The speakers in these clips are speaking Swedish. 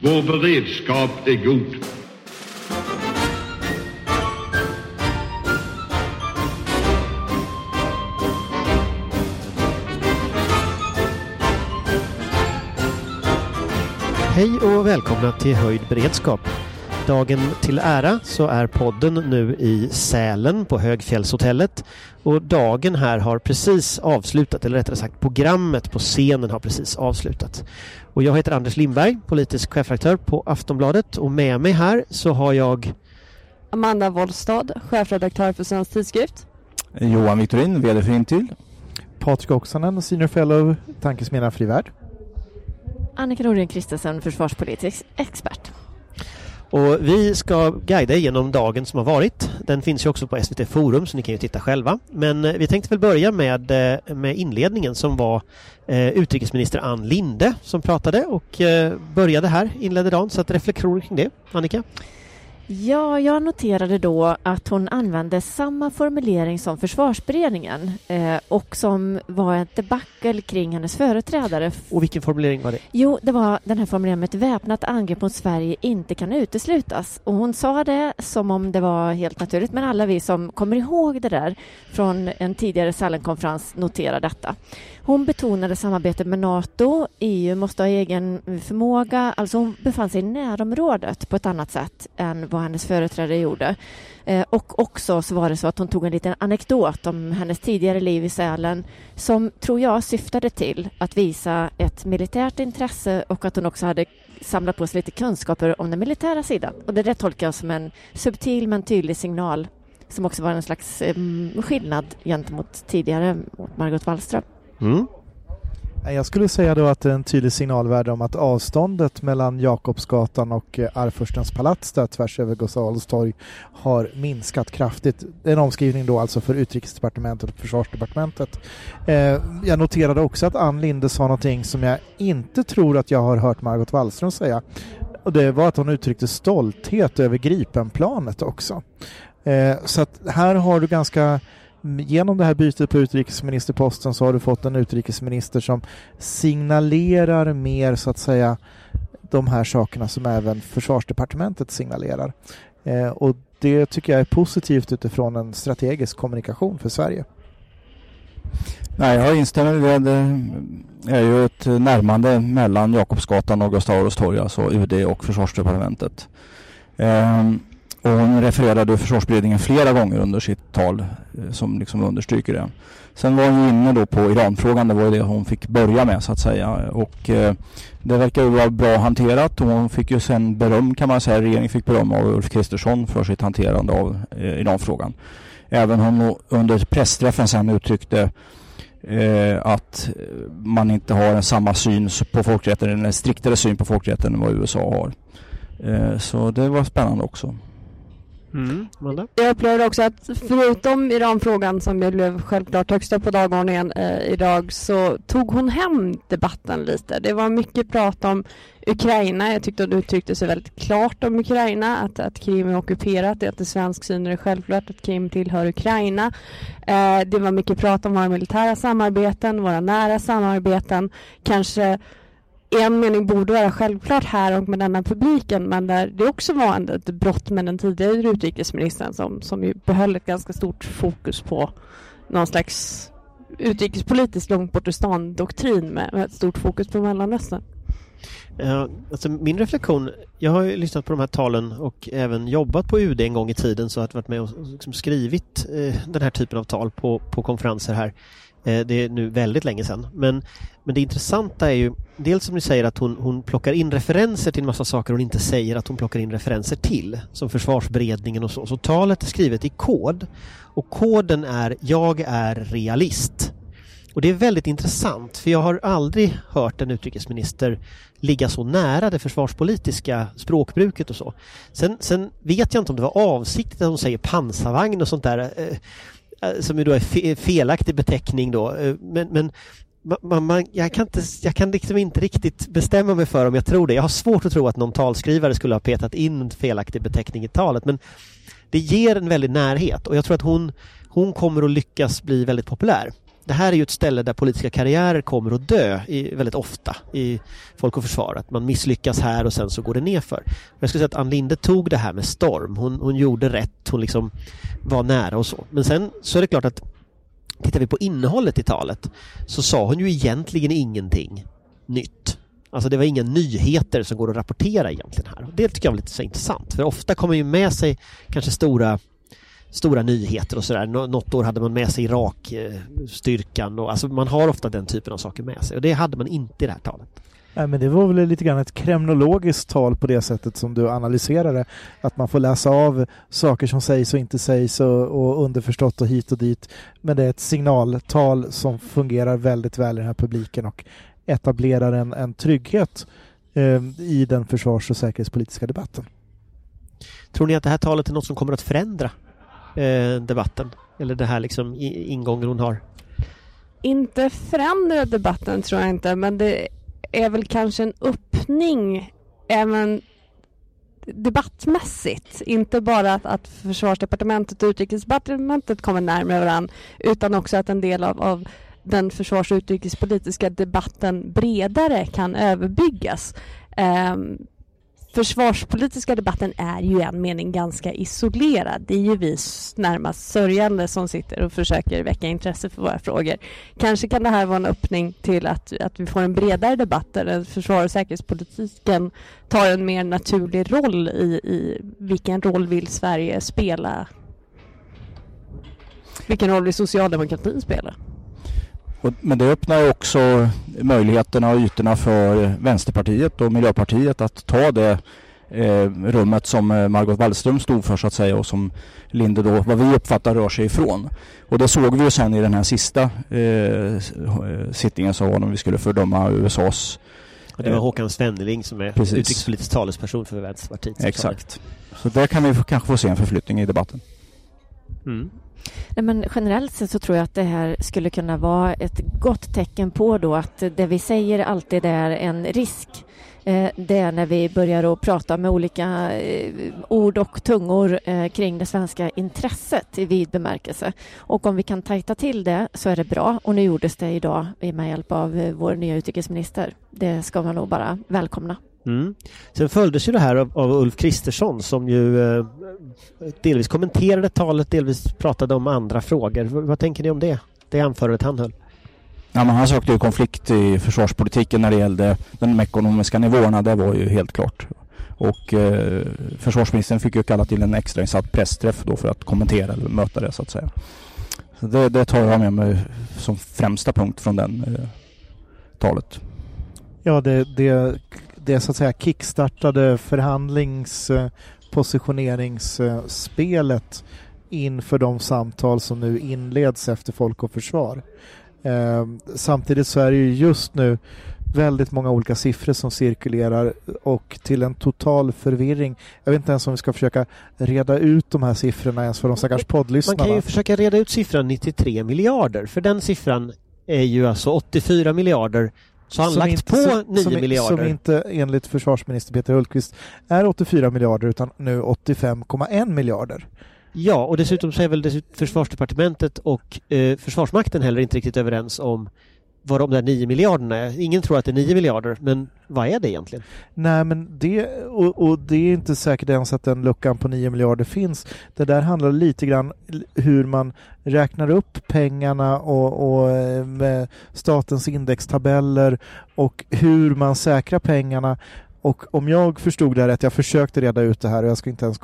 Vår beredskap är god. Hej och välkomna till Höjd beredskap. Dagen till ära så är podden nu i Sälen på Högfjällshotellet och dagen här har precis avslutat, eller rättare sagt programmet på scenen har precis avslutat. Och jag heter Anders Lindberg, politisk chefredaktör på Aftonbladet och med mig här så har jag Amanda Wollstad, chefredaktör för Svensk Tidskrift. Johan Victorin, VD för Intill. Patrik Oksanen, Senior Fellow, Tankesmedjan Fri Värld. Annika Norén Kristensen, försvarspolitisk expert. Och vi ska guida genom dagen som har varit. Den finns ju också på SVT Forum så ni kan ju titta själva. Men eh, vi tänkte väl börja med, eh, med inledningen som var eh, utrikesminister Ann Linde som pratade och eh, började här, inledde dagen. Så att reflektioner kring det. Annika? Ja, jag noterade då att hon använde samma formulering som försvarsberedningen eh, och som var ett debacle kring hennes företrädare. Och vilken formulering var det? Jo, det var den här formuleringen med ett väpnat angrepp mot Sverige inte kan uteslutas. Och hon sa det som om det var helt naturligt, men alla vi som kommer ihåg det där från en tidigare Sälenkonferens noterar detta. Hon betonade samarbetet med Nato, EU måste ha egen förmåga, alltså hon befann sig i närområdet på ett annat sätt än vad hennes företrädare gjorde. Eh, och också så var det så att hon tog en liten anekdot om hennes tidigare liv i Sälen som, tror jag, syftade till att visa ett militärt intresse och att hon också hade samlat på sig lite kunskaper om den militära sidan. Och det där tolkar jag som en subtil men tydlig signal som också var en slags eh, skillnad gentemot tidigare mot Margot Wallström. Mm. Jag skulle säga då att det är en tydlig signalvärde om att avståndet mellan Jakobsgatan och eh, Arvfurstens palats där tvärs över Gustav Adolfs torg har minskat kraftigt. En omskrivning då alltså för utrikesdepartementet och försvarsdepartementet. Eh, jag noterade också att Ann Linde sa någonting som jag inte tror att jag har hört Margot Wallström säga. Och det var att hon uttryckte stolthet över Gripenplanet också. Eh, så att här har du ganska genom det här bytet på utrikesministerposten så har du fått en utrikesminister som signalerar mer så att säga de här sakerna som även försvarsdepartementet signalerar. Eh, och det tycker jag är positivt utifrån en strategisk kommunikation för Sverige. Nej, jag instämmer i det. Det är ju ett närmande mellan Jakobsgatan och Gustav Adolfs torg, alltså UD och försvarsdepartementet. Ehm, och hon refererade försvarsberedningen flera gånger under sitt tal eh, som liksom understryker det. Sen var hon inne då på Iranfrågan, det var ju det hon fick börja med så att säga. Och eh, det verkar ju vara bra hanterat och hon fick ju sen beröm kan man säga, regeringen fick beröm av Ulf Kristersson för sitt hanterande av eh, Iranfrågan. Även hon under pressträffen sen uttryckte eh, att man inte har samma syn på folkrätten, eller en striktare syn på folkrätten än vad USA har. Eh, så det var spännande också. Mm. Jag upplevde också att förutom Iranfrågan som blev självklart högst upp på dagordningen eh, idag så tog hon hem debatten lite. Det var mycket prat om Ukraina. Jag tyckte hon uttryckte sig väldigt klart om Ukraina, att, att Krim är ockuperat, att det svensk syn är självklart att Krim tillhör Ukraina. Eh, det var mycket prat om våra militära samarbeten, våra nära samarbeten, kanske en mening borde vara självklart här och med denna publiken men där det också var ett brott med den tidigare utrikesministern som, som ju behöll ett ganska stort fokus på någon slags utrikespolitisk långt bort doktrin med, med ett stort fokus på Mellanöstern. Uh, alltså min reflektion, jag har ju lyssnat på de här talen och även jobbat på UD en gång i tiden så att varit med och liksom skrivit uh, den här typen av tal på, på konferenser här. Eh, det är nu väldigt länge sedan. Men, men det intressanta är ju dels som ni säger att hon, hon plockar in referenser till en massa saker hon inte säger att hon plockar in referenser till. Som försvarsberedningen och så. Så talet är skrivet i kod. Och koden är Jag är realist. Och det är väldigt intressant för jag har aldrig hört en utrikesminister ligga så nära det försvarspolitiska språkbruket och så. Sen, sen vet jag inte om det var avsiktligt att hon säger pansarvagn och sånt där eh, Eh, som ju då är felaktig beteckning då. Eh, men, men man, man, jag, kan inte, jag kan liksom inte riktigt bestämma mig för om jag tror det. Jag har svårt att tro att någon talskrivare skulle ha petat in en felaktig beteckning i talet men det ger en väldig närhet och jag tror att hon, hon kommer att lyckas bli väldigt populär det här är ju ett ställe där politiska karriärer kommer att dö i, väldigt ofta i Folk och Försvar. Att man misslyckas här och sen så går det nerför. Jag skulle säga att Ann Linde tog det här med storm. Hon, hon gjorde rätt, hon liksom var nära och så. Men sen så är det klart att tittar vi på innehållet i talet så sa hon ju egentligen ingenting nytt. Alltså det var inga nyheter som går att rapportera egentligen här. Det tycker jag var lite så intressant för ofta kommer ju med sig kanske stora stora nyheter och sådär. Något år hade man med sig Irak-styrkan och alltså man har ofta den typen av saker med sig och det hade man inte i det här talet. Nej, men det var väl lite grann ett kremnologiskt tal på det sättet som du analyserar det. Att man får läsa av saker som sägs och inte sägs och, och underförstått och hit och dit. Men det är ett signaltal som fungerar väldigt väl i den här publiken och etablerar en, en trygghet eh, i den försvars och säkerhetspolitiska debatten. Tror ni att det här talet är något som kommer att förändra eh, debatten? Eller det här liksom ingången hon har? Inte förändra debatten tror jag inte, men det är väl kanske en öppning även debattmässigt. Inte bara att, att försvarsdepartementet och utrikesdepartementet kommer närmare varandra utan också att en del av, av den försvars och utrikespolitiska debatten bredare kan överbyggas. Um, försvarspolitiska debatten är ju i en mening ganska isolerad. Det är ju vi närmast sörjande som sitter och försöker väcka intresse för våra frågor. Kanske kan det här vara en öppning till att, att vi får en bredare debatt där försvars och säkerhetspolitiken tar en mer naturlig roll i, i vilken roll vill Sverige spela? Vilken roll vill socialdemokratin spela? Men det öppnar ju också möjligheterna och ytorna för Vänsterpartiet och Miljöpartiet att ta det eh, rummet som eh, Margot Wallström stod för så att säga och som Linde då, vad vi uppfattar, rör sig ifrån. Och det såg vi ju sen i den här sista eh, sittningen som var när vi skulle fördöma USAs och det var Håkan Svenneling som är Precis. utrikespolitisk talesperson för Vänsterpartiet. Exakt. Så där kan vi kanske få se en förflyttning i debatten. Mm. Nej, men generellt sett så tror jag att det här skulle kunna vara ett gott tecken på då att det vi säger alltid är en risk. Eh, det är när vi börjar att prata med olika eh, ord och tungor eh, kring det svenska intresset i vid bemärkelse. Och om vi kan tajta till det så är det bra. Och nu gjordes det idag med hjälp av vår nya utrikesminister. Det ska man nog bara välkomna. Mm. Sen följdes ju det här av, av Ulf Kristersson som ju eh, delvis kommenterade talet, delvis pratade om andra frågor. V vad tänker ni om det? Det anförandet han höll? Ja, men han sökte ju konflikt i försvarspolitiken när det gällde de ekonomiska nivåerna. Det var ju helt klart. Och eh, försvarsministern fick ju kalla till en extrainsatt pressträff då för att kommentera eller möta det så att säga. Så det, det tar jag med mig som främsta punkt från den eh, talet. Ja, det, det det så att säga kickstartade förhandlingspositioneringsspelet inför de samtal som nu inleds efter Folk och Försvar. Eh, samtidigt så är det ju just nu väldigt många olika siffror som cirkulerar och till en total förvirring. Jag vet inte ens om vi ska försöka reda ut de här siffrorna ens för de stackars poddlyssnarna. Man kan ju försöka reda ut siffran 93 miljarder för den siffran är ju alltså 84 miljarder så han lagt inte, på 9 som, miljarder. Som inte enligt försvarsminister Peter Hultqvist är 84 miljarder utan nu 85,1 miljarder. Ja, och dessutom så är väl Försvarsdepartementet och eh, Försvarsmakten heller inte riktigt överens om vad de där 9 miljarderna är. Ingen tror att det är 9 miljarder, men vad är det egentligen? Nej, men det, och, och, det är inte säkert ens att den luckan på 9 miljarder finns. Det där handlar lite grann hur man räknar upp pengarna och, och eh, med statens indextabeller och hur man säkrar pengarna och om jag förstod det rätt, jag försökte reda ut det här och jag ska inte ens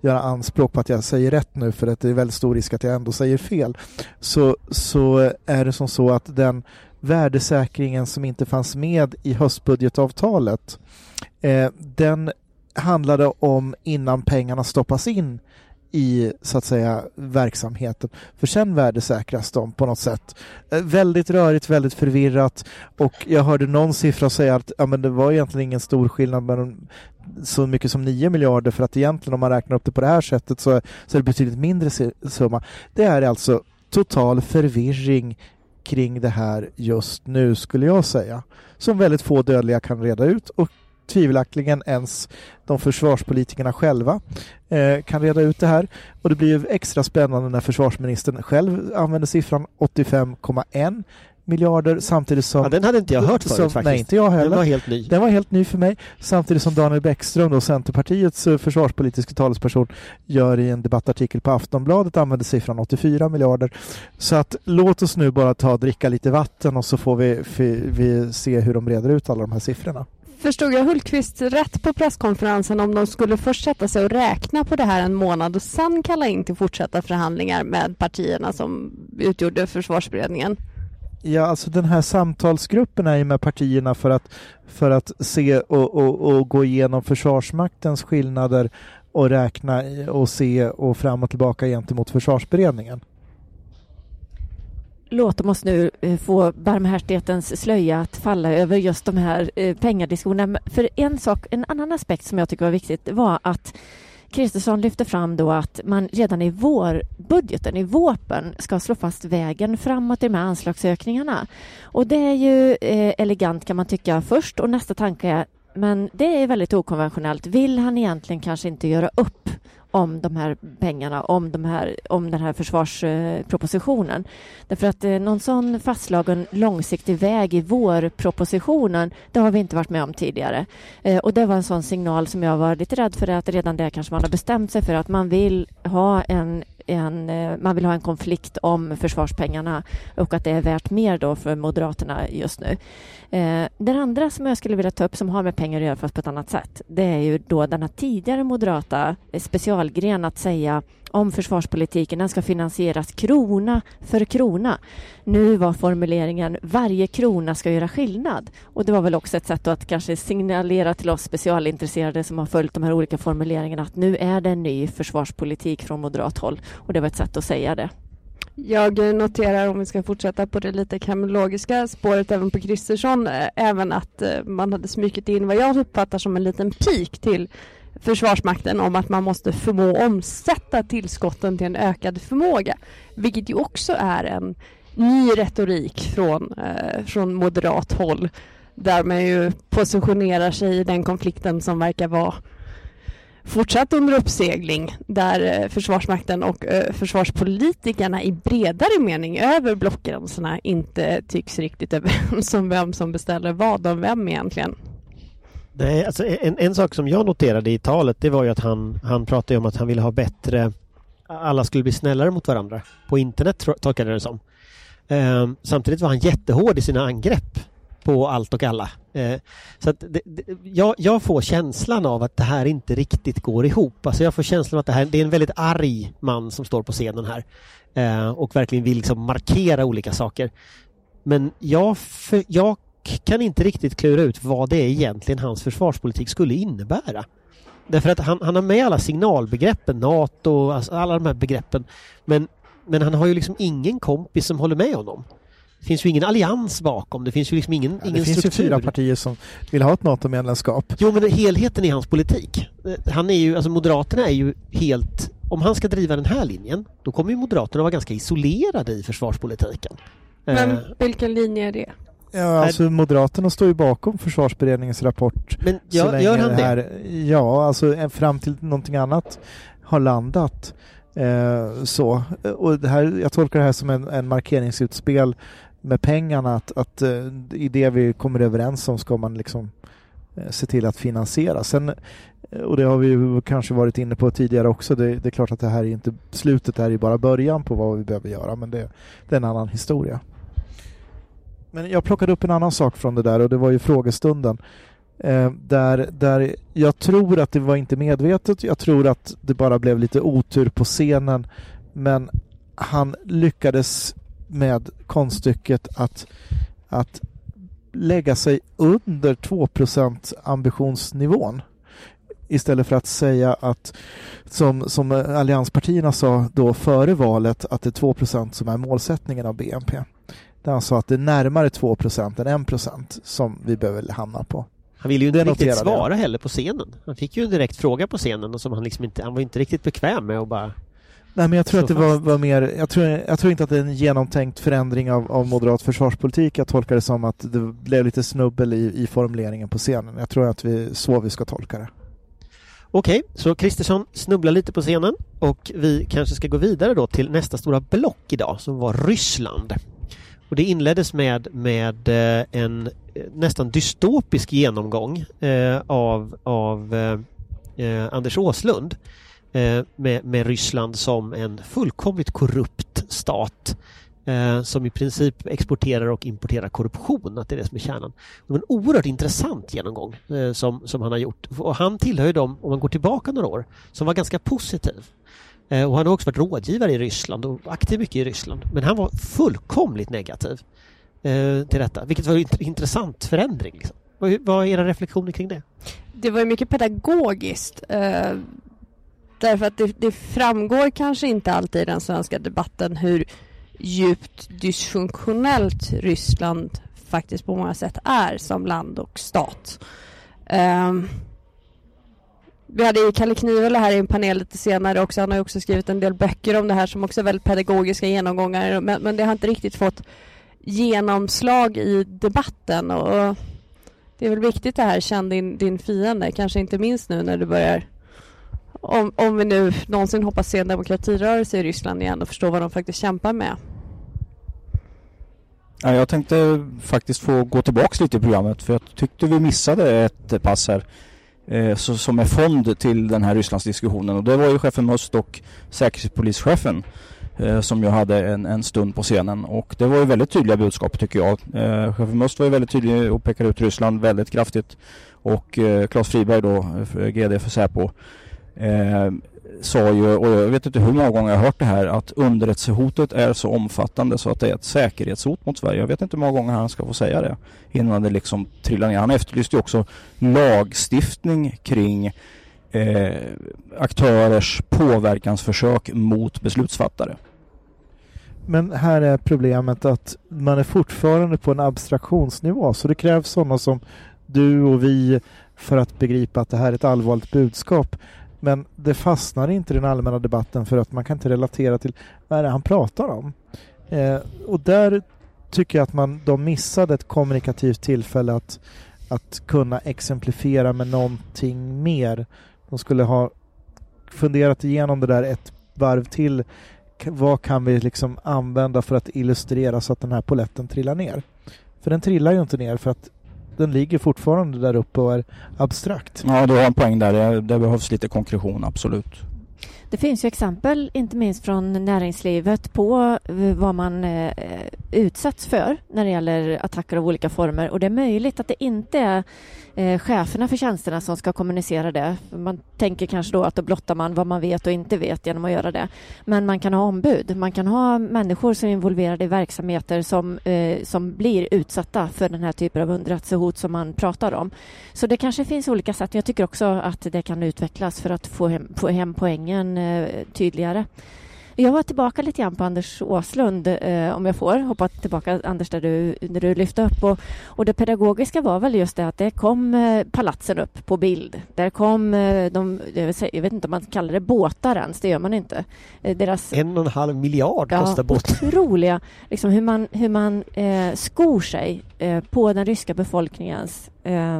göra anspråk på att jag säger rätt nu för att det är väldigt stor risk att jag ändå säger fel. Så, så är det som så att den värdesäkringen som inte fanns med i höstbudgetavtalet, eh, den handlade om innan pengarna stoppas in i så att säga verksamheten. För sen värdesäkras de på något sätt. Eh, väldigt rörigt, väldigt förvirrat och jag hörde någon siffra säga att ja, men det var egentligen ingen stor skillnad mellan så mycket som 9 miljarder för att egentligen om man räknar upp det på det här sättet så, så är det betydligt mindre summa. Det är alltså total förvirring kring det här just nu skulle jag säga. Som väldigt få dödliga kan reda ut och tvivelaktigen ens de försvarspolitikerna själva eh, kan reda ut det här. Och det blir ju extra spännande när försvarsministern själv använder siffran 85,1 miljarder samtidigt som... Ja, den hade inte jag hört förut som, faktiskt. Nej, inte jag heller. Den var helt ny. Den var helt ny för mig. Samtidigt som Daniel Bäckström, då, Centerpartiets eh, försvarspolitiska talesperson, gör i en debattartikel på Aftonbladet använder siffran 84 miljarder. Så att låt oss nu bara ta och dricka lite vatten och så får vi, vi, vi se hur de reder ut alla de här siffrorna. Förstod jag Hultqvist rätt på presskonferensen om de skulle först sätta sig och räkna på det här en månad och sen kalla in till fortsatta förhandlingar med partierna som utgjorde försvarsberedningen? Ja, alltså den här samtalsgruppen är ju med partierna för att, för att se och, och, och gå igenom Försvarsmaktens skillnader och räkna och se och fram och tillbaka gentemot försvarsberedningen. Låt oss nu eh, få barmhärtighetens slöja att falla över just de här eh, pengadiskussionerna. För en sak, en annan aspekt som jag tycker var viktigt var att Kristersson lyfte fram då att man redan i vårbudgeten, i våpen, ska slå fast vägen framåt i de här anslagsökningarna. Och det är ju eh, elegant kan man tycka först och nästa tanke är men det är väldigt okonventionellt. Vill han egentligen kanske inte göra upp om de här pengarna, om, de här, om den här försvarspropositionen. Därför att eh, någon sån fastslagen långsiktig väg i vårpropositionen, det har vi inte varit med om tidigare. Eh, och det var en sån signal som jag var lite rädd för att redan där kanske man har bestämt sig för att man vill ha en en, eh, man vill ha en konflikt om försvarspengarna och att det är värt mer då för Moderaterna just nu. Eh, den andra som jag skulle vilja ta upp som har med pengar att göra fast på ett annat sätt, det är ju då denna tidigare moderata eh, specialgren att säga om försvarspolitiken, den ska finansieras krona för krona. Nu var formuleringen varje krona ska göra skillnad. Och det var väl också ett sätt att kanske signalera till oss specialintresserade som har följt de här olika formuleringarna att nu är det en ny försvarspolitik från moderat håll. Och det var ett sätt att säga det. Jag noterar, om vi ska fortsätta på det lite kriminologiska spåret även på Kristersson, eh, även att eh, man hade smykit in vad jag uppfattar som en liten pik till Försvarsmakten om att man måste förmå omsätta tillskotten till en ökad förmåga. Vilket ju också är en ny retorik från, eh, från moderat håll där man ju positionerar sig i den konflikten som verkar vara fortsatt under uppsegling där eh, Försvarsmakten och eh, försvarspolitikerna i bredare mening över blockgränserna inte tycks riktigt överens om vem som beställer vad och vem egentligen. Nej, alltså en, en sak som jag noterade i talet det var ju att han, han pratade om att han ville ha bättre alla skulle bli snällare mot varandra på internet tolkade jag det som. Eh, samtidigt var han jättehård i sina angrepp på allt och alla. Eh, så att det, det, jag, jag, får känslan av att det här inte riktigt går ihop. Alltså jag får känslan av att det här det är en väldigt arg man som står på scenen här eh, och verkligen vill liksom markera olika saker. Men jag, för, jag kan inte riktigt klura ut vad det är egentligen hans försvarspolitik skulle innebära. Därför att han, han har med alla signalbegreppen, NATO, alltså alla de här begreppen. Men, men han har ju liksom ingen kompis som håller med honom. Det finns ju ingen allians bakom, det finns ju liksom ingen, ja, ingen struktur. Det finns ju fyra partier som vill ha ett NATO-medlemskap. Jo, men helheten i hans politik. Han är ju, alltså Moderaterna är ju helt... Om han ska driva den här linjen, då kommer ju Moderaterna vara ganska isolerade i försvarspolitiken. Men eh. vilken linje är det? Ja, alltså Moderaterna står ju bakom försvarsberedningens rapport. Men gör, gör han det? Här, ja, alltså fram till någonting annat har landat. Eh, så. Och det här, jag tolkar det här som en, en markeringsutspel med pengarna att, att eh, i det vi kommer överens om ska man liksom eh, se till att finansiera. Sen, och det har vi kanske varit inne på tidigare också. Det, det är klart att det här är inte slutet, det här är bara början på vad vi behöver göra, men det, det är en annan historia. Men jag plockade upp en annan sak från det där och det var ju frågestunden. Eh, där, där jag tror att det var inte medvetet, jag tror att det bara blev lite otur på scenen. Men han lyckades med konststycket att, att lägga sig under 2% ambitionsnivån istället för att säga att som, som allianspartierna sa då före valet att det är 2% som är målsättningen av BNP. Där han sa att det är närmare 2 än 1% som vi behöver hamna på. Han ville ju inte riktigt svara heller på scenen. Han fick ju en direkt fråga på scenen och som han liksom inte, han var inte riktigt bekväm med att bara Nej, men jag tror att det var, var mer, jag tror, jag tror inte att det är en genomtänkt förändring av, av moderat försvarspolitik. Jag tolkar det som att det blev lite snubbel i, i formuleringen på scenen. Jag tror att vi, så vi ska tolka det. Okej, så Kristersson snubblar lite på scenen och vi kanske ska gå vidare då till nästa stora block idag som var Ryssland. Och det inleddes med, med eh, en eh, nästan dystopisk genomgång eh, av, av Anders Åslund med, med Ryssland som en fullkomligt korrupt stat eh, som i princip exporterar och importerar korruption, att det är det som är kärnan. Det var en oerhört intressant genomgång eh, som, som han har gjort. Och han tillhör ju dem, om man går tillbaka några år, som var ganska positiv. Eh, och han har också varit rådgivare i Ryssland och aktiv mycket i Ryssland. Men han var fullkomligt negativ eh, till detta, vilket var en intressant förändring. Liksom. Vad, är era reflektioner kring det? Det var mycket pedagogiskt. Eh, därför att det, det framgår kanske inte alltid i den svenska debatten hur djupt dysfunktionellt Ryssland faktiskt på många sätt är som land och stat. Ehm, vi hade ju Kalle Knivele här i en panel lite senare också. Han har ju också skrivit en del böcker om det här som också är väldigt pedagogiska genomgångar. Men, men det har inte riktigt fått genomslag i debatten. Och det är väl viktigt det här, känn din, din fiende. Kanske inte minst nu när du börjar om, om vi nu någonsin hoppas se en demokratirörelse i Ryssland igen och förstå vad de faktiskt kämpar med. Ja, jag tänkte faktiskt få gå tillbaks lite i programmet för jag tyckte vi missade ett pass här eh, så, som är fond till den här Rysslandsdiskussionen. Och det var ju chefen Must och säkerhetspolischefen eh, som ju hade en, en stund på scenen. Och det var ju väldigt tydliga budskap tycker jag. Eh, chefen Must var ju väldigt tydlig och pekade ut Ryssland väldigt kraftigt. Och eh, Claes Friberg då, eh, för, GD för Säpo. Eh, sa ju, och jag vet inte hur många gånger jag har hört det här, att underrättelsehotet är så omfattande så att det är ett säkerhetshot mot Sverige. Jag vet inte hur många gånger han ska få säga det innan det liksom trillar ner. Han efterlyste ju också lagstiftning kring eh, aktörers påverkansförsök mot beslutsfattare. Men här är problemet att man är fortfarande på en abstraktionsnivå så det krävs sådana som du och vi för att begripa att det här är ett allvarligt budskap. Men det fastnar inte i den allmänna debatten för att man kan inte relatera till vad är det han pratar om. Eh, och där tycker jag att man, de missade ett kommunikativt tillfälle att, att kunna exemplifiera med någonting mer. De skulle ha funderat igenom det där ett varv till. Vad kan vi liksom använda för att illustrera så att den här poletten trillar ner? För den trillar ju inte ner för att den ligger fortfarande där uppe och är abstrakt. Ja, du har en poäng där. Det, det behövs lite konkretion, absolut. Det finns ju exempel, inte minst från näringslivet, på vad man eh, utsätts för när det gäller attacker av olika former. Och det är möjligt att det inte är eh, cheferna för tjänsterna som ska kommunicera det. Man tänker kanske då att då blottar man vad man vet och inte vet genom att göra det. Men man kan ha ombud. Man kan ha människor som är involverade i verksamheter som, eh, som blir utsatta för den här typen av underrättelsehot som man pratar om. Så det kanske finns olika sätt. Jag tycker också att det kan utvecklas för att få hem, få hem poängen eh, tydligare. Jag var tillbaka lite grann på Anders Åslund, eh, om jag får hoppa tillbaka Anders, där du, där du lyfte upp. Och, och det pedagogiska var väl just det att det kom eh, palatsen upp på bild. Där kom eh, de, jag säga- jag vet inte om man kallar det båtar ens, det gör man inte. Eh, deras En och en halv miljard kostar båten. otroliga, liksom hur man, hur man eh, skor sig eh, på den ryska befolkningens eh,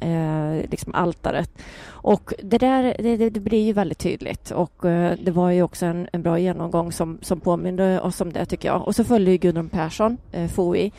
eh, liksom altaret. Och det där det, det, det blir ju väldigt tydligt och eh, det var ju också en, en bra genomgång som, som påminde oss om det tycker jag. Och så följde ju Gudrun Persson, eh, FOI,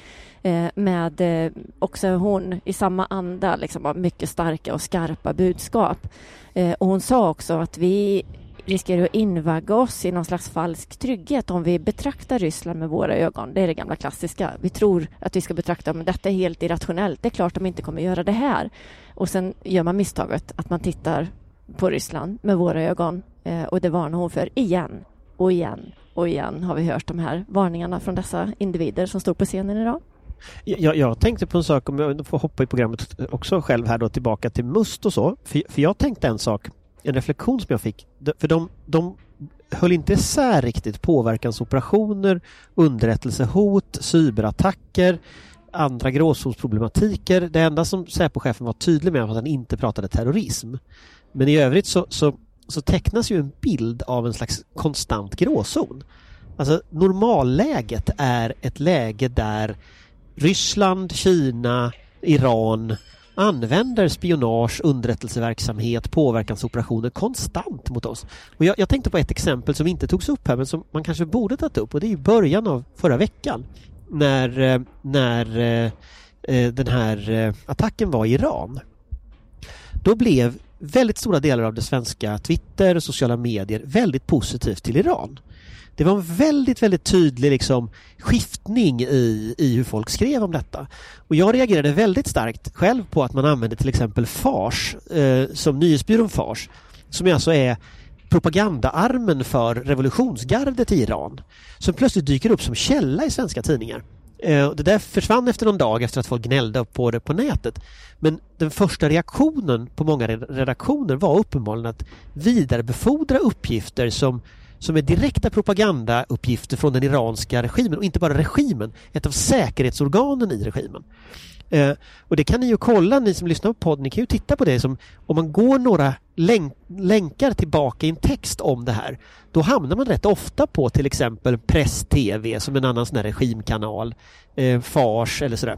eh, med eh, också hon i samma anda, liksom mycket starka och skarpa budskap. Eh, och hon sa också att vi riskerar att invagga oss i någon slags falsk trygghet om vi betraktar Ryssland med våra ögon. Det är det gamla klassiska. Vi tror att vi ska betrakta men detta är helt irrationellt. Det är klart de inte kommer göra det här. Och sen gör man misstaget att man tittar på Ryssland med våra ögon eh, och det varnar hon för igen och igen och igen har vi hört de här varningarna från dessa individer som står på scenen idag. Jag, jag tänkte på en sak, om jag får hoppa i programmet också själv här då tillbaka till Must och så. För, för jag tänkte en sak, en reflektion som jag fick. För de, de höll inte isär riktigt påverkansoperationer, underrättelsehot, cyberattacker, andra gråzonsproblematiker. Det enda som Säpochefen var tydlig med var att han inte pratade terrorism. Men i övrigt så, så, så tecknas ju en bild av en slags konstant gråzon. Alltså normalläget är ett läge där Ryssland, Kina, Iran använder spionage, underrättelseverksamhet, påverkansoperationer konstant mot oss. Och jag, jag, tänkte på ett exempel som inte togs upp här men som man kanske borde tagit upp och det är i början av förra veckan när, eh, när eh, eh, den här attacken var i Iran. Då blev väldigt stora delar av det svenska Twitter och sociala medier väldigt positivt till Iran. Det var en väldigt, väldigt tydlig liksom, skiftning i, i hur folk skrev om detta. Och jag reagerade väldigt starkt själv på att man använde till exempel Fars eh, som nyhetsbyrån Fars som alltså är propagandaarmen för revolutionsgardet i Iran som plötsligt dyker upp som källa i svenska tidningar. Eh, det där försvann efter någon dag efter att folk gnällde på det på nätet. Men den första reaktionen på många redaktioner var uppenbarligen att vidarebefordra uppgifter som som är direkta propagandauppgifter från den iranska regimen och inte bara regimen, ett av säkerhetsorganen i regimen. Eh, och det kan ni ju kolla, ni som lyssnar på podden, ni kan ju titta på det som om man går några länk länkar tillbaka i en text om det här, då hamnar man rätt ofta på till exempel Press-TV som en annan sån här regimkanal, eh, Fars eller sådär.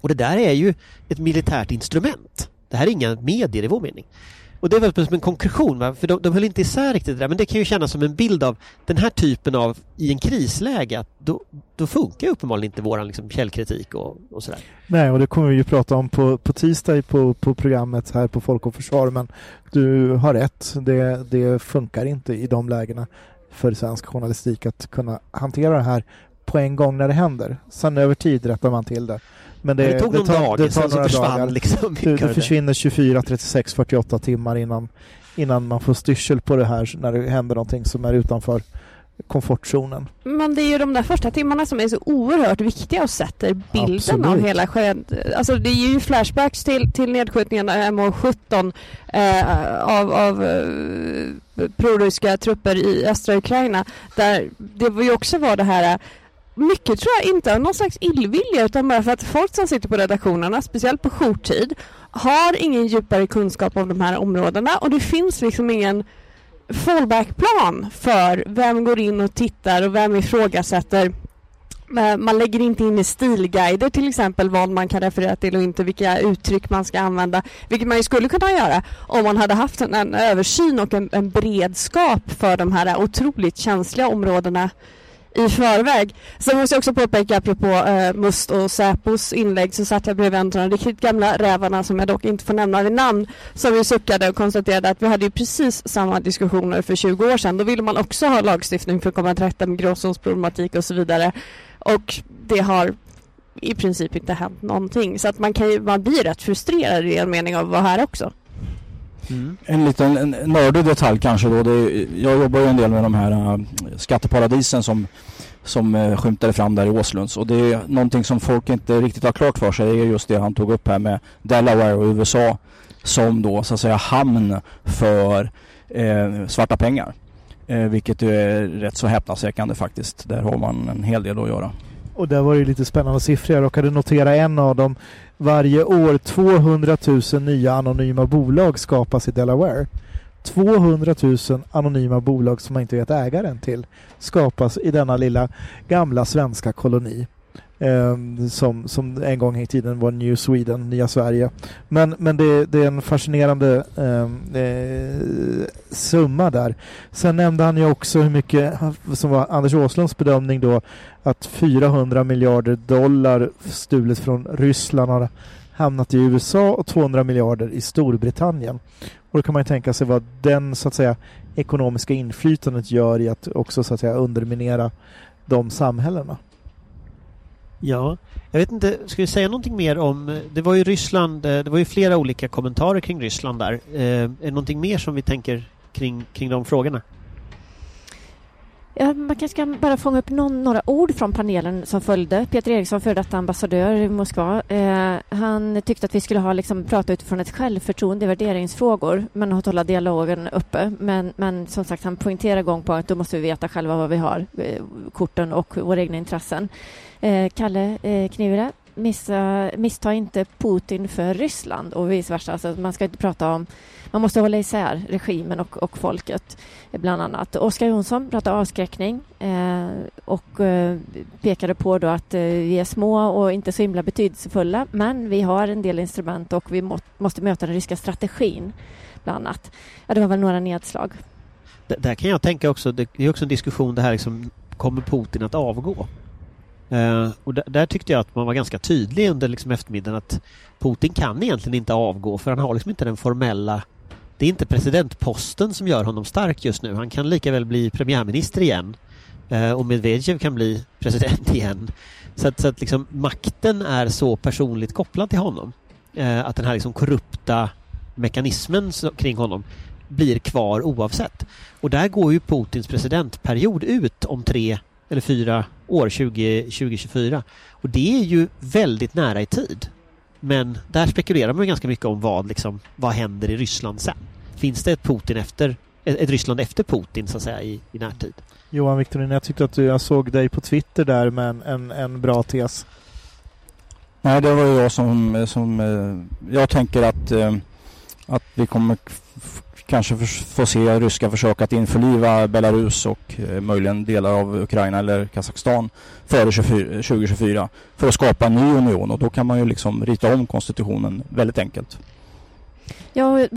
Och det där är ju ett militärt instrument. Det här är inga medier i vår mening. Och det är väl som en konkretion, va? för de, de höll inte isär riktigt det där, men det kan ju kännas som en bild av den här typen av, i en krisläge, att då, då funkar uppenbarligen inte vår liksom, källkritik och, och sådär. Nej, och det kommer vi ju prata om på, på tisdag på, på programmet här på Folk och Försvar, men du har rätt, det, det funkar inte i de lägena för svensk journalistik att kunna hantera det här på en gång när det händer. Sen över tid rättar man till det. Men det, det tog någon tar, dag, det tar sen några så försvann dagar. liksom det, det försvinner 24, 36, 48 timmar innan, innan man får styrsel på det här när det händer någonting som är utanför komfortzonen. Men det är ju de där första timmarna som är så oerhört viktiga och sätter bilden Absolut. av hela sked... Alltså det är ju flashbacks till, till nedskjutningen av MH17 eh, av, av eh, proryska trupper i östra Ukraina där det var ju också var det här mycket tror jag inte av någon slags illvilja utan bara för att folk som sitter på redaktionerna, speciellt på jourtid, har ingen djupare kunskap om de här områdena och det finns liksom ingen fallbackplan för vem går in och tittar och vem ifrågasätter eh, man lägger inte in i stilguider till exempel vad man kan referera till och inte vilka uttryck man ska använda. Vilket man ju skulle kunna göra om man hade haft en, en översyn och en, en beredskap för de här otroligt känsliga områdena i förväg. Sen måste jag också påpeka apropå eh, Must och Säpos inlägg så satt jag bredvid en av de riktigt gamla rävarna som jag dock inte får nämna vid namn som ju suckade och konstaterade att vi hade ju precis samma diskussioner för 20 år sedan. Då ville man också ha lagstiftning för att komma till rätta med gråzonsproblematik och så vidare. Och det har i princip inte hänt någonting. Så att man, kan ju, man blir rätt frustrerad i en mening av att vara här också. Mm. En liten en nördig detalj kanske då. Det, jag jobbar ju en del med de här äh, skatteparadisen som, som äh, skymtade fram där i Åslunds. Och det är någonting som folk inte riktigt har klart för sig. Det är just det han tog upp här med Delaware och USA som då så att säga hamn för eh, svarta pengar. vilket är rätt så häpnadsväckande faktiskt. Där har man en hel del att göra. Och där var det lite spännande siffror. Jag råkade notera en av dem. Varje år 200 000 nya anonyma bolag skapas i Delaware. 200 000 anonyma bolag som man inte vet ägaren till skapas i denna lilla gamla svenska koloni. Eh, som, som en gång i tiden var New Sweden, Nya Sverige. Men, men det, det är en fascinerande eh, eh, summa där. Sen nämnde han ju också hur mycket, som var Anders Åslunds bedömning då, att 400 miljarder dollar stulet från Ryssland har hamnat i USA och 200 miljarder i Storbritannien. Och då kan man ju tänka sig vad den så att säga ekonomiska inflytandet gör i att också så att säga underminera de samhällena. Ja, jag vet inte, ska vi säga någonting mer om, det var ju Ryssland, eh, det var ju flera olika kommentarer kring Ryssland där. Eh, är det någonting mer som vi tänker kring, kring de frågorna? Ja, man kanske kan bara fånga upp någon, några ord från panelen som följde. Peter Eriksson, före detta ambassadör i Moskva, eh, han tyckte att vi skulle ha, liksom, prata utifrån ett självförtroende i värderingsfrågor, men att hålla dialogen uppe. Men, men som sagt, han poängterar gång på att då måste vi veta själva vad vi har, eh, korten och våra egna intressen. Eh, Kalle eh, Knivre, missa, missta inte Putin för Ryssland och vice versa. Alltså man ska inte prata om, man måste hålla isär regimen och, och folket bland annat. Oskar Jonsson pratade avskräckning eh, och eh, pekade på då att eh, vi är små och inte så himla betydelsefulla men vi har en del instrument och vi må, måste möta den ryska strategin bland annat. Ja, det var väl några nedslag. D där kan jag tänka också, det är också en diskussion det här liksom, kommer Putin att avgå? Uh, och där tyckte jag att man var ganska tydlig under liksom eftermiddagen att Putin kan egentligen inte avgå för han har liksom inte den formella det är inte presidentposten som gör honom stark just nu. Han kan lika väl bli premiärminister igen uh, och Medvedev kan bli president igen. Så att, så att liksom, makten är så personligt kopplad till honom uh, att den här liksom korrupta mekanismen kring honom blir kvar oavsett. Och där går ju Putins presidentperiod ut om tre eller fyra år, 20, 2024. Och det är ju väldigt nära i tid. Men där spekulerar man ganska mycket om vad, liksom, vad händer i Ryssland sen. Finns det ett Putin efter ett Ryssland efter Putin så att säga i, i närtid? Johan Victorin, jag tyckte att du, jag såg dig på Twitter där med en, en, en bra tes. Nej, det var jag som, som eh, jag tänker att, eh, att vi kommer kanske få se ryska försök att införliva Belarus och eh, möjligen delar av Ukraina eller Kazakstan före 2024 för att skapa en ny union och då kan man ju liksom rita om konstitutionen väldigt enkelt. Ja, eh,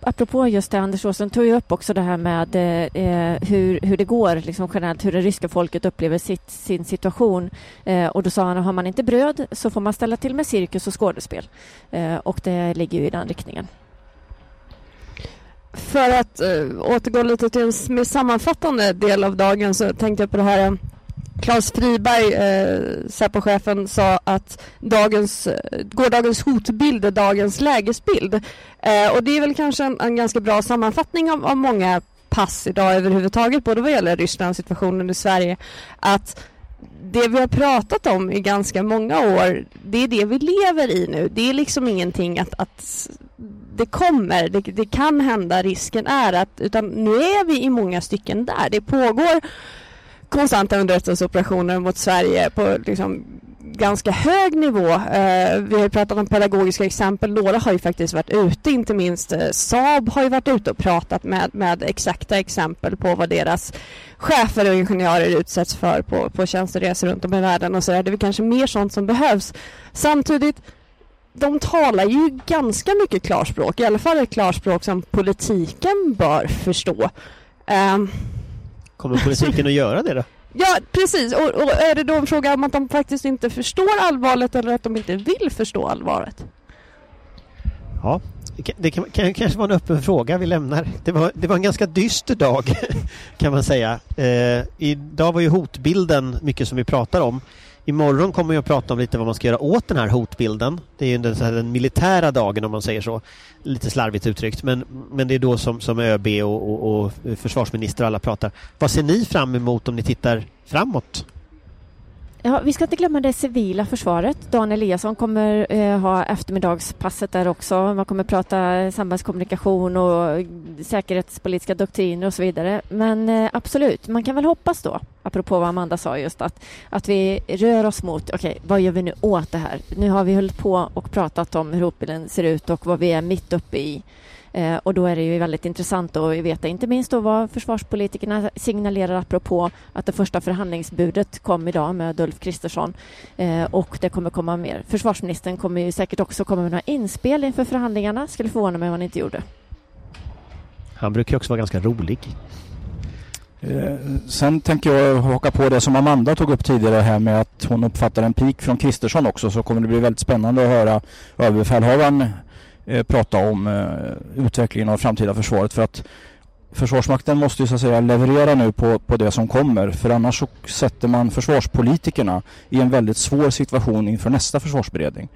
apropå just det, Anders Åström tog ju upp också det här med eh, eh, hur, hur det går liksom generellt, hur det ryska folket upplever sitt, sin situation. Eh, och då sa han att har man inte bröd så får man ställa till med cirkus och skådespel. Eh, och det ligger ju i den riktningen. För att uh, återgå lite till en mer sammanfattande del av dagen så tänkte jag på det här eh, Claes Friberg, eh, Säpochefen, sa att dagens, eh, gårdagens hotbild är dagens lägesbild. Eh, och det är väl kanske en, en ganska bra sammanfattning av, av, många pass idag överhuvudtaget, både vad gäller Rysslands situationen i Sverige, att det vi har pratat om i ganska många år, det är det vi lever i nu. Det är liksom ingenting att, att det kommer, det, det, kan hända, risken är att, utan nu är vi i många stycken där. Det pågår konstanta underrättelseoperationer mot Sverige på liksom ganska hög nivå. Eh, vi har pratat om pedagogiska exempel. Några har ju faktiskt varit ute, inte minst eh, Saab har ju varit ute och pratat med, med exakta exempel på vad deras chefer och ingenjörer utsätts för på, på tjänsteresor runt om i världen och så där. Det är väl kanske mer sånt som behövs. Samtidigt de talar ju ganska mycket klarspråk, i alla fall ett klarspråk som politiken bör förstå. Um, Kommer politiken att göra det då? Ja, precis. Och, och, är det då en fråga om att de faktiskt inte förstår allvaret eller att de inte vill förstå allvaret? Ja, det kan, kan, kanske vara en öppen fråga vi lämnar. Det var, det var en ganska dyster dag kan man säga. Eh, idag var ju hotbilden mycket som vi pratar om. Imorgon kommer jag att prata om lite vad man ska göra åt den här hotbilden. Det är ju den, den militära dagen om man säger så. Lite slarvigt uttryckt men, men det är då som, som ÖB och, och, och försvarsminister och alla pratar. Vad ser ni fram emot om ni tittar framåt? Ja, vi ska inte glömma det civila försvaret. Dan Eliasson kommer eh, ha eftermiddagspasset där också. Man kommer prata samhällskommunikation och säkerhetspolitiska doktriner och så vidare. Men eh, absolut, man kan väl hoppas då, apropå vad Amanda sa just, att, att vi rör oss mot, okej, okay, vad gör vi nu åt det här? Nu har vi hållit på och pratat om hur hotbilden ser ut och vad vi är mitt uppe i. Eh, och då är det ju väldigt intressant att veta, inte minst då vad försvarspolitikerna signalerar apropå att det första förhandlingsbudet kom idag med Ulf Kristersson eh, och det kommer komma mer. Försvarsministern kommer ju säkert också komma med några inspel inför förhandlingarna. Skulle förvåna mig om han inte gjorde. Han brukar också vara ganska rolig. Eh, sen tänker jag haka på det som Amanda tog upp tidigare här med att hon uppfattar en pik från Kristersson också så kommer det bli väldigt spännande att höra överbefälhavaren eh, prata om eh, utvecklingen av framtida försvaret. För att Försvarsmakten måste ju så att säga leverera nu på, på det som kommer för annars så sätter man försvarspolitikerna i en väldigt svår situation inför nästa försvarsberedning.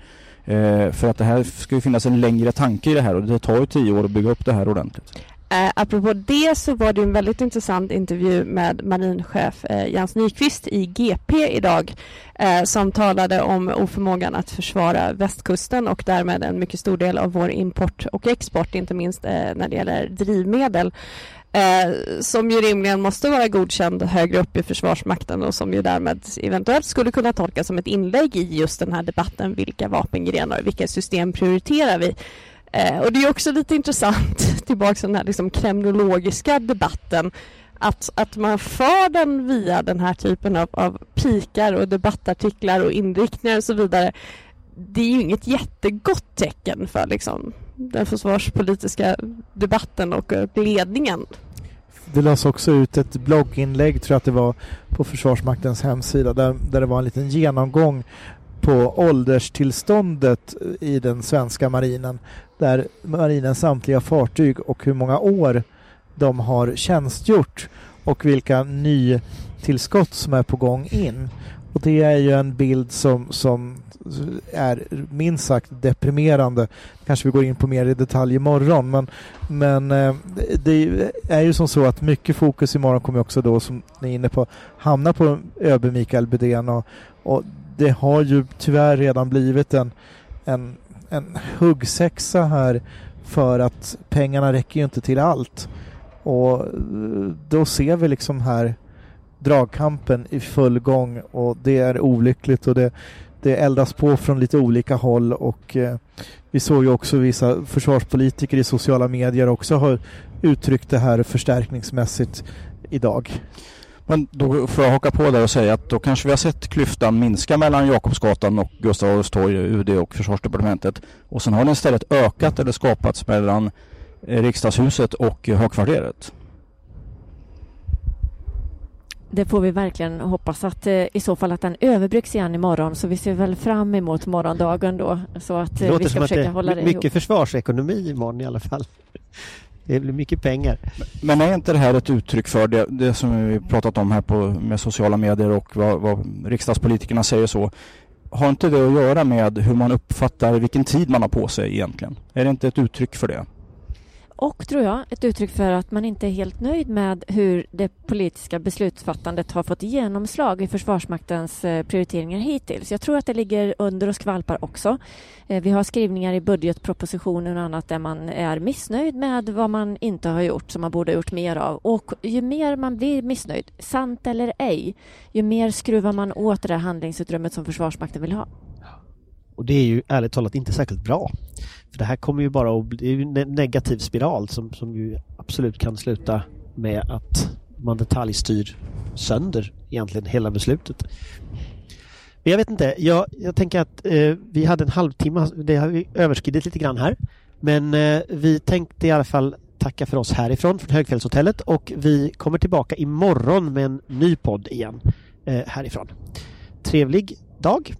Eh, för att det här ska ju finnas en längre tanke i det här och det tar ju tio år att bygga upp det här ordentligt. Eh, apropå det så var det en väldigt intressant intervju med marinchef eh, Jens Nyqvist i GP idag eh, som talade om oförmågan att försvara västkusten och därmed en mycket stor del av vår import och export, inte minst eh, när det gäller drivmedel. Eh, som ju rimligen måste vara godkänd högre upp i Försvarsmakten och som ju därmed eventuellt skulle kunna tolkas som ett inlägg i just den här debatten. Vilka vapengrenar och vilka system prioriterar vi? Eh, och det är också lite intressant tillbaka till den här liksom kremlologiska debatten att, att man för den via den här typen av, av pikar och debattartiklar och inriktningar och så vidare. Det är ju inget jättegott tecken för liksom, den försvarspolitiska debatten och eh, ledningen. Det lades också ut ett blogginlägg, tror jag att det var, på Försvarsmaktens hemsida där, där det var en liten genomgång på ålderstillståndet i den svenska marinen där marinens samtliga fartyg och hur många år de har tjänstgjort och vilka nytillskott som är på gång in. Och det är ju en bild som, som är minst sagt deprimerande. Kanske vi går in på mer i detalj imorgon men, men eh, det är ju som så att mycket fokus imorgon kommer också då som ni är inne på hamna på ÖB Mikael Bydén och, och det har ju tyvärr redan blivit en, en, en huggsexa här för att pengarna räcker ju inte till allt. Och eh, då ser vi liksom här dragkampen i full gång och det är olyckligt och det, det eldas på från lite olika håll och eh, vi såg ju också vissa försvarspolitiker i sociala medier också har uttryckt det här förstärkningsmässigt idag. Men då får jag haka på där och säga att då kanske vi har sett klyftan minska mellan Jakobsgatan och Gustav Adolfs torg, UD och Försvarsdepartementet. Och sen har den istället ökat eller skapats mellan eh, riksdagshuset och högkvarteret. Det får vi verkligen hoppas att eh, i så fall att den överbryggs igen imorgon så vi ser väl fram emot morgondagen då så att det vi ska försöka det hålla det mycket ihop. försvarsekonomi imorgon i alla fall. Det blir mycket pengar. Men är inte det här ett uttryck för det, det som vi pratat om här på, med sociala medier och vad, vad riksdagspolitikerna säger så? Har inte det att göra med hur man uppfattar vilken tid man har på sig egentligen? Är det inte ett uttryck för det? Och tror jag ett uttryck för att man inte är helt nöjd med hur det politiska beslutsfattandet har fått genomslag i Försvarsmaktens eh, prioriteringar hittills. Jag tror att det ligger under och skvalpar också. Eh, vi har skrivningar i budgetpropositionen och annat där man är missnöjd med vad man inte har gjort som man borde ha gjort mer av. Och ju mer man blir missnöjd, sant eller ej, ju mer skruvar man åt det där handlingsutrymmet som Försvarsmakten vill ha. Och det är ju ärligt talat inte särskilt bra. För det här kommer ju bara att bli en negativ spiral som, som ju absolut kan sluta med att man detaljstyr sönder egentligen hela beslutet. Men jag vet inte, jag, jag tänker att eh, vi hade en halvtimme, det har vi överskridit lite grann här. Men eh, vi tänkte i alla fall tacka för oss härifrån, från Högfjällshotellet och vi kommer tillbaka imorgon med en ny podd igen eh, härifrån. Trevlig dag